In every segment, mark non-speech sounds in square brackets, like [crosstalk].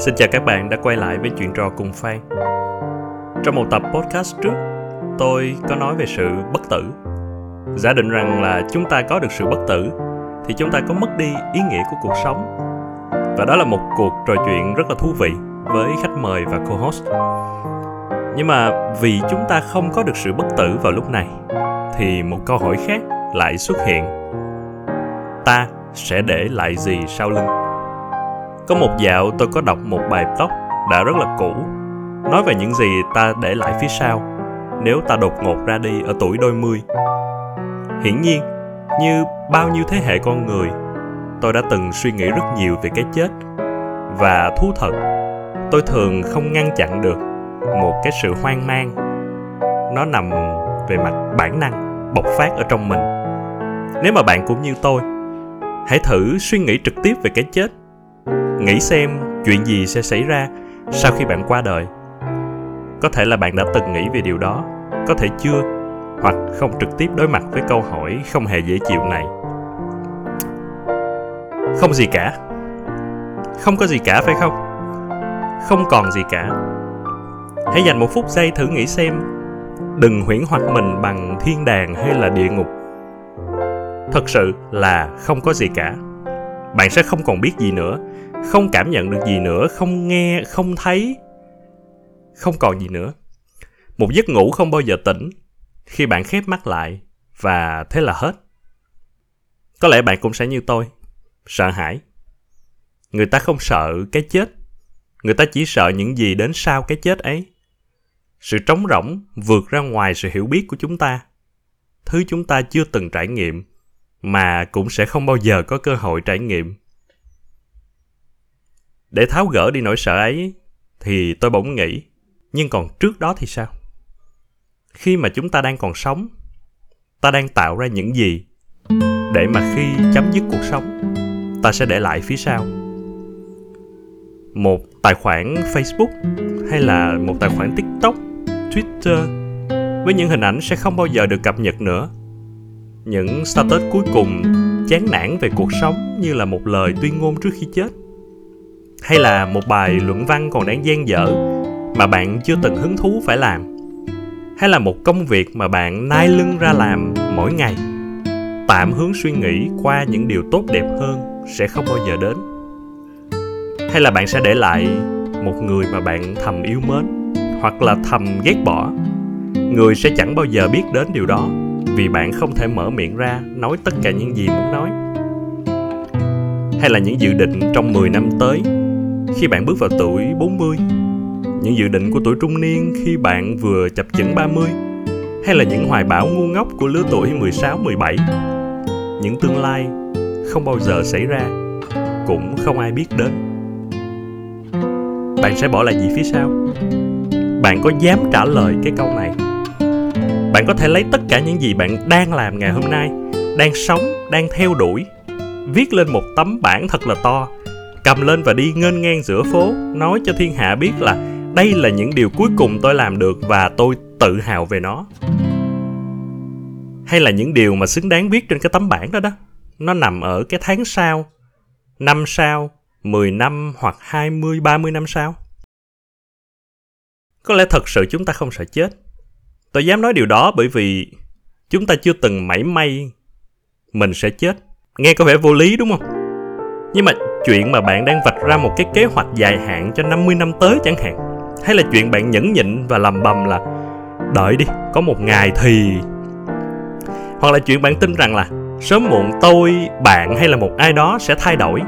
Xin chào các bạn đã quay lại với chuyện trò cùng Phan. Trong một tập podcast trước, tôi có nói về sự bất tử. Giả định rằng là chúng ta có được sự bất tử thì chúng ta có mất đi ý nghĩa của cuộc sống. Và đó là một cuộc trò chuyện rất là thú vị với khách mời và co-host. Nhưng mà vì chúng ta không có được sự bất tử vào lúc này thì một câu hỏi khác lại xuất hiện. Ta sẽ để lại gì sau lưng? Có một dạo tôi có đọc một bài blog đã rất là cũ. Nói về những gì ta để lại phía sau Nếu ta đột ngột ra đi ở tuổi đôi mươi. Hiển nhiên, như bao nhiêu thế hệ con người Tôi đã từng suy nghĩ rất nhiều về cái chết. Và thú thật, tôi thường không ngăn chặn được một cái sự hoang mang. Nó nằm về mặt bản năng, bộc phát ở trong mình. Nếu mà bạn cũng như tôi Hãy thử suy nghĩ trực tiếp về cái chết nghĩ xem chuyện gì sẽ xảy ra sau khi bạn qua đời. Có thể là bạn đã từng nghĩ về điều đó, có thể chưa, hoặc không trực tiếp đối mặt với câu hỏi không hề dễ chịu này. Không gì cả. Không có gì cả, phải không? Không còn gì cả. Hãy dành một phút giây thử nghĩ xem, đừng huyễn hoặc mình bằng thiên đàng hay là địa ngục. Thật sự là không có gì cả. Bạn sẽ không còn biết gì nữa không cảm nhận được gì nữa, không nghe, không thấy. Không còn gì nữa. Một giấc ngủ không bao giờ tỉnh. Khi bạn khép mắt lại, và thế là hết. Có lẽ bạn cũng sẽ như tôi. Sợ hãi. Người ta không sợ cái chết. Người ta chỉ sợ những gì đến sau cái chết ấy. Sự trống rỗng vượt ra ngoài sự hiểu biết của chúng ta. Thứ chúng ta chưa từng trải nghiệm, mà cũng sẽ không bao giờ có cơ hội trải nghiệm để tháo gỡ đi nỗi sợ ấy thì tôi bỗng nghĩ, nhưng còn trước đó thì sao? Khi mà chúng ta đang còn sống, ta đang tạo ra những gì để mà khi chấm dứt cuộc sống, ta sẽ để lại phía sau? Một tài khoản facebook hay là một tài khoản tiktok, twitter với những hình ảnh sẽ không bao giờ được cập nhật nữa. Những status cuối cùng chán nản về cuộc sống như là một lời tuyên ngôn trước khi chết hay là một bài luận văn còn đang dang dở mà bạn chưa từng hứng thú phải làm? Hay là một công việc mà bạn nai lưng ra làm mỗi ngày? Tạm hướng suy nghĩ qua những điều tốt đẹp hơn sẽ không bao giờ đến. Hay là bạn sẽ để lại một người mà bạn thầm yêu mến hoặc là thầm ghét bỏ? Người sẽ chẳng bao giờ biết đến điều đó vì bạn không thể mở miệng ra nói tất cả những gì muốn nói. Hay là những dự định trong 10 năm tới khi bạn bước vào tuổi 40 những dự định của tuổi trung niên khi bạn vừa chập chững 30 hay là những hoài bão ngu ngốc của lứa tuổi 16, 17 những tương lai không bao giờ xảy ra cũng không ai biết đến. Bạn sẽ bỏ lại gì phía sau? Bạn có dám trả lời cái câu này? Bạn có thể lấy tất cả những gì bạn đang làm ngày hôm nay đang sống đang theo đuổi viết lên một tấm bảng thật là to cầm lên và đi ngênh ngang giữa phố nói cho thiên hạ biết là đây là những điều cuối cùng tôi làm được và tôi tự hào về nó hay là những điều mà xứng đáng viết trên cái tấm bảng đó đó nó nằm ở cái tháng sau năm sau 10 năm hoặc 20, 30 năm sau. Có lẽ thật sự chúng ta không sợ chết. Tôi dám nói điều đó bởi vì chúng ta chưa từng mảy may mình sẽ chết. Nghe có vẻ vô lý đúng không? Nhưng mà chuyện mà bạn đang vạch ra một cái kế hoạch dài hạn cho 50 năm tới chẳng hạn? Hay là chuyện bạn nhẫn nhịn và lầm bầm là, đợi đi, có một ngày thì hoặc là chuyện bạn tin rằng là, sớm muộn tôi, bạn hay là một ai đó sẽ thay đổi.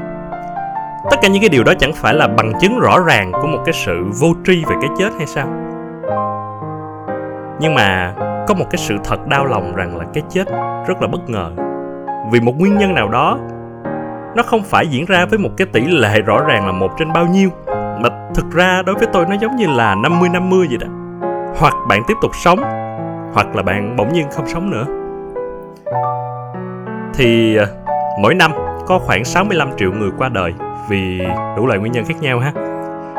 Tất cả những cái điều đó chẳng phải là bằng chứng rõ ràng của một cái sự vô tri về cái chết hay sao? Nhưng mà có một cái sự thật đau lòng rằng là cái chết rất là bất ngờ. Vì một nguyên nhân nào đó nó không phải diễn ra với một cái tỷ lệ rõ ràng là một trên bao nhiêu mà thực ra đối với tôi nó giống như là 50 50 vậy đó. Hoặc bạn tiếp tục sống, hoặc là bạn bỗng nhiên không sống nữa. Thì ờ, mỗi năm có khoảng 65 triệu người qua đời vì đủ loại nguyên nhân khác nhau ha.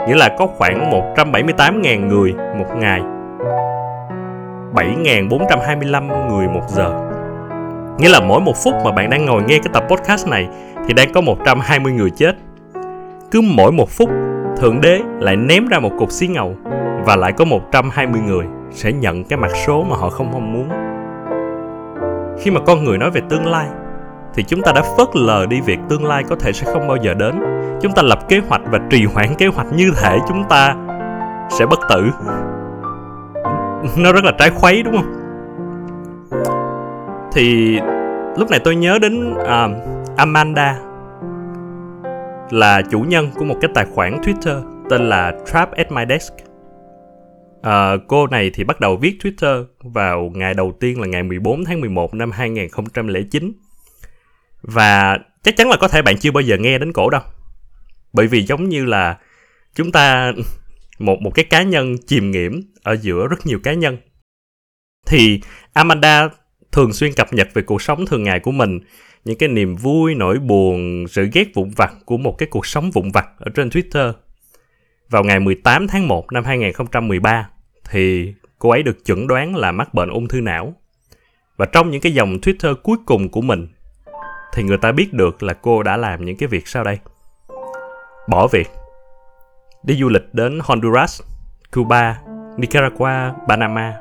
Nghĩa là có khoảng 178.000 người một ngày 7.425 người một giờ Nghĩa là mỗi một phút mà bạn đang ngồi nghe cái tập podcast này thì đang có 120 người chết. Cứ mỗi một phút, Thượng đế lại ném ra một cục xí ngầu và lại có 120 người sẽ nhận cái mặt số mà họ không mong muốn. Khi mà con người nói về tương lai, thì chúng ta đã phớt lờ đi việc tương lai có thể sẽ không bao giờ đến. Chúng ta lập kế hoạch và trì hoãn kế hoạch như thể chúng ta sẽ bất tử. Nó rất là trái khuấy, đúng không? Thì lúc này tôi nhớ đến uh, Amanda là chủ nhân của một cái tài khoản Twitter tên là Trap at My Desk. À, cô này thì bắt đầu viết Twitter vào ngày đầu tiên là ngày 14 tháng 11 năm 2009. Và chắc chắn là có thể bạn chưa bao giờ nghe đến cổ đâu. Bởi vì giống như là chúng ta [laughs] một một cái cá nhân chìm nghiệm ở giữa rất nhiều cá nhân. Thì Amanda thường xuyên cập nhật về cuộc sống thường ngày của mình những cái niềm vui, nỗi buồn, sự ghét vụn vặt của một cái cuộc sống vụn vặt ở trên Twitter. Vào ngày 18 tháng 1 năm 2013 thì cô ấy được chẩn đoán là mắc bệnh ung thư não. Và trong những cái dòng Twitter cuối cùng của mình thì người ta biết được là cô đã làm những cái việc sau đây. Bỏ việc, đi du lịch đến Honduras, Cuba, Nicaragua, Panama.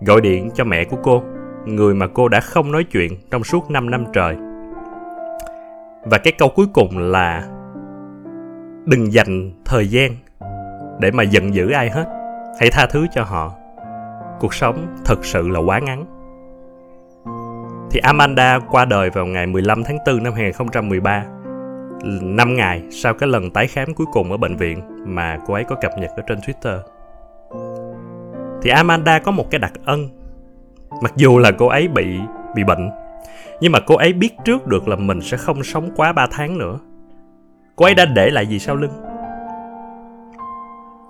Gọi điện cho mẹ của cô người mà cô đã không nói chuyện trong suốt 5 năm trời. Và cái câu cuối cùng là đừng dành thời gian để mà giận dữ ai hết. Hãy tha thứ cho họ. Cuộc sống thật sự là quá ngắn. Thì Amanda qua đời vào ngày 15 tháng 4 năm 2013, 5 ngày sau cái lần tái khám cuối cùng ở bệnh viện mà cô ấy có cập nhật ở trên Twitter. Thì Amanda có một cái đặc ân mặc dù là cô ấy bị bị bệnh, nhưng mà cô ấy biết trước được là mình sẽ không sống quá 3 tháng nữa. Cô ấy đã để lại gì sau lưng?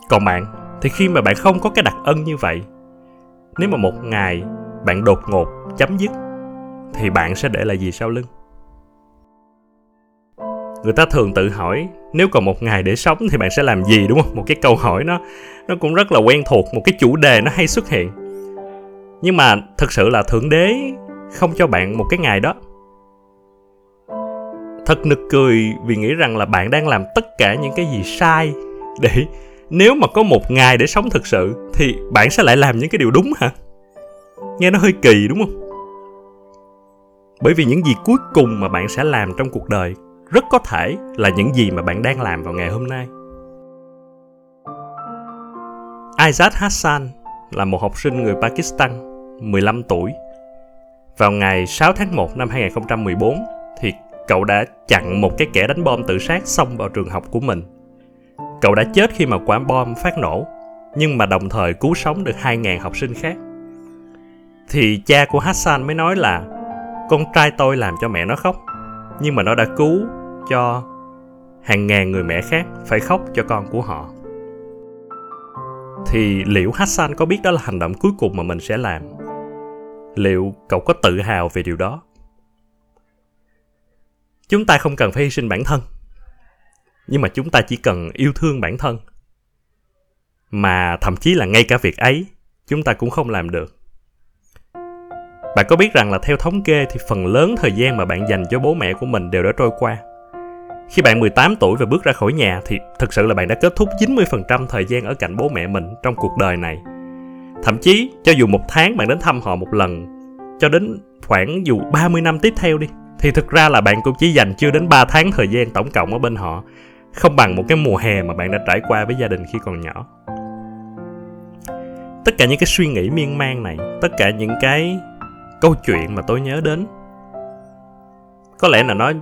Còn bạn, thì khi mà bạn không có cái đặc ân như vậy, nếu mà một ngày bạn đột ngột chấm dứt, thì bạn sẽ để lại gì sau lưng? Người ta thường tự hỏi, nếu còn một ngày để sống thì bạn sẽ làm gì, đúng không? Một cái câu hỏi nó nó cũng rất là quen thuộc, một cái chủ đề nó hay xuất hiện nhưng mà thực sự là thượng đế không cho bạn một cái ngày đó. Thật nực cười vì nghĩ rằng là bạn đang làm tất cả những cái gì sai để nếu mà có một ngày để sống thực sự thì bạn sẽ lại làm những cái điều đúng hả? Nghe nó hơi kỳ đúng không? Bởi vì những gì cuối cùng mà bạn sẽ làm trong cuộc đời rất có thể là những gì mà bạn đang làm vào ngày hôm nay. Isaac Hassan là một học sinh người Pakistan. 15 tuổi. Vào ngày 6 tháng 1 năm 2014 thì cậu đã chặn một cái kẻ đánh bom tự sát xông vào trường học của mình. Cậu đã chết khi mà quả bom phát nổ, nhưng mà đồng thời cứu sống được 2.000 học sinh khác. Thì cha của Hassan mới nói là con trai tôi làm cho mẹ nó khóc, nhưng mà nó đã cứu cho hàng ngàn người mẹ khác phải khóc cho con của họ. Thì liệu Hassan có biết đó là hành động cuối cùng mà mình sẽ làm? Liệu cậu có tự hào về điều đó? Chúng ta không cần phải hy sinh bản thân, nhưng mà chúng ta chỉ cần yêu thương bản thân. Mà thậm chí là ngay cả việc ấy, chúng ta cũng không làm được. Bạn có biết rằng là theo thống kê thì phần lớn thời gian mà bạn dành cho bố mẹ của mình đều đã trôi qua. Khi bạn 18 tuổi và bước ra khỏi nhà thì thực sự là bạn đã kết thúc 90% thời gian ở cạnh bố mẹ mình trong cuộc đời này. Thậm chí, cho dù một tháng bạn đến thăm họ một lần, cho đến khoảng dù 30 năm tiếp theo đi, thì thực ra là bạn cũng chỉ dành chưa đến 3 tháng thời gian tổng cộng ở bên họ, không bằng một cái mùa hè mà bạn đã trải qua với gia đình khi còn nhỏ. Tất cả những cái suy nghĩ miên man này, tất cả những cái câu chuyện mà tôi nhớ đến, có lẽ là nó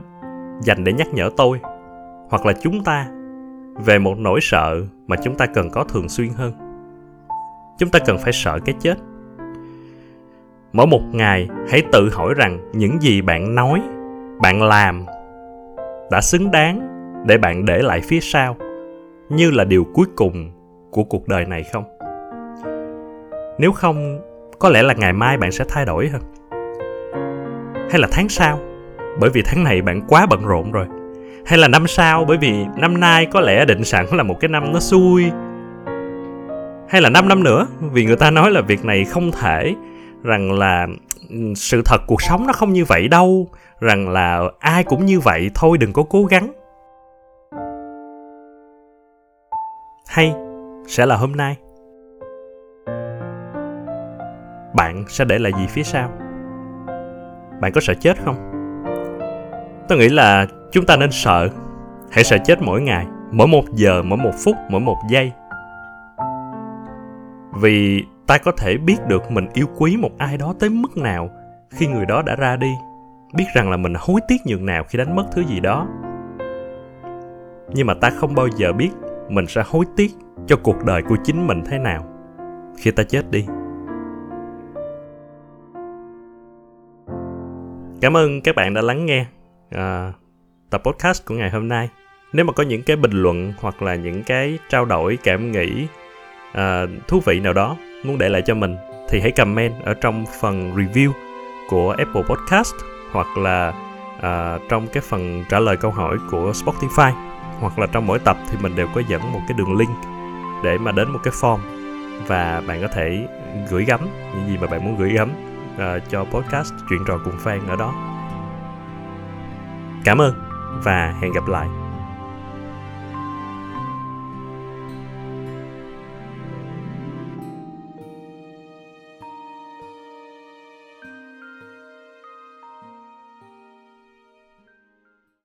dành để nhắc nhở tôi, hoặc là chúng ta, về một nỗi sợ mà chúng ta cần có thường xuyên hơn chúng ta cần phải sợ cái chết. Mỗi một ngày, hãy tự hỏi rằng những gì bạn nói, bạn làm đã xứng đáng để bạn để lại phía sau như là điều cuối cùng của cuộc đời này không? Nếu không, có lẽ là ngày mai bạn sẽ thay đổi hơn. Hay là tháng sau? Bởi vì tháng này bạn quá bận rộn rồi. Hay là năm sau? Bởi vì năm nay có lẽ định sẵn là một cái năm nó xui hay là 5 năm nữa? Vì người ta nói là việc này không thể, rằng là ừ, sự thật cuộc sống nó không như vậy đâu, rằng là ai cũng như vậy, thôi đừng có cố gắng. Hay, sẽ là hôm nay. Bạn sẽ để lại gì phía sau? Bạn có sợ chết không? Tôi nghĩ là chúng ta nên sợ, hãy sợ chết mỗi ngày, mỗi một giờ, mỗi một phút, mỗi một giây vì ta có thể biết được mình yêu quý một ai đó tới mức nào khi người đó đã ra đi. Biết rằng là mình hối tiếc nhường nào khi đánh mất thứ gì đó. Nhưng mà ta không bao giờ biết mình sẽ hối tiếc cho cuộc đời của chính mình thế nào khi ta chết đi. Cảm ơn các bạn đã lắng nghe uh, tập podcast của ngày hôm nay. Nếu mà có những cái bình luận hoặc là những cái trao đổi cảm nghĩ à, thú vị nào đó muốn để lại cho mình thì hãy comment ở trong phần review của Apple Podcast hoặc là à, trong cái phần trả lời câu hỏi của Spotify. Hoặc là trong mỗi tập thì mình đều có dẫn một cái đường link để mà đến một cái form. Và bạn có thể gửi gắm những gì mà bạn muốn gửi gắm à, cho podcast chuyện trò cùng fan ở đó. Cảm ơn và hẹn gặp lại.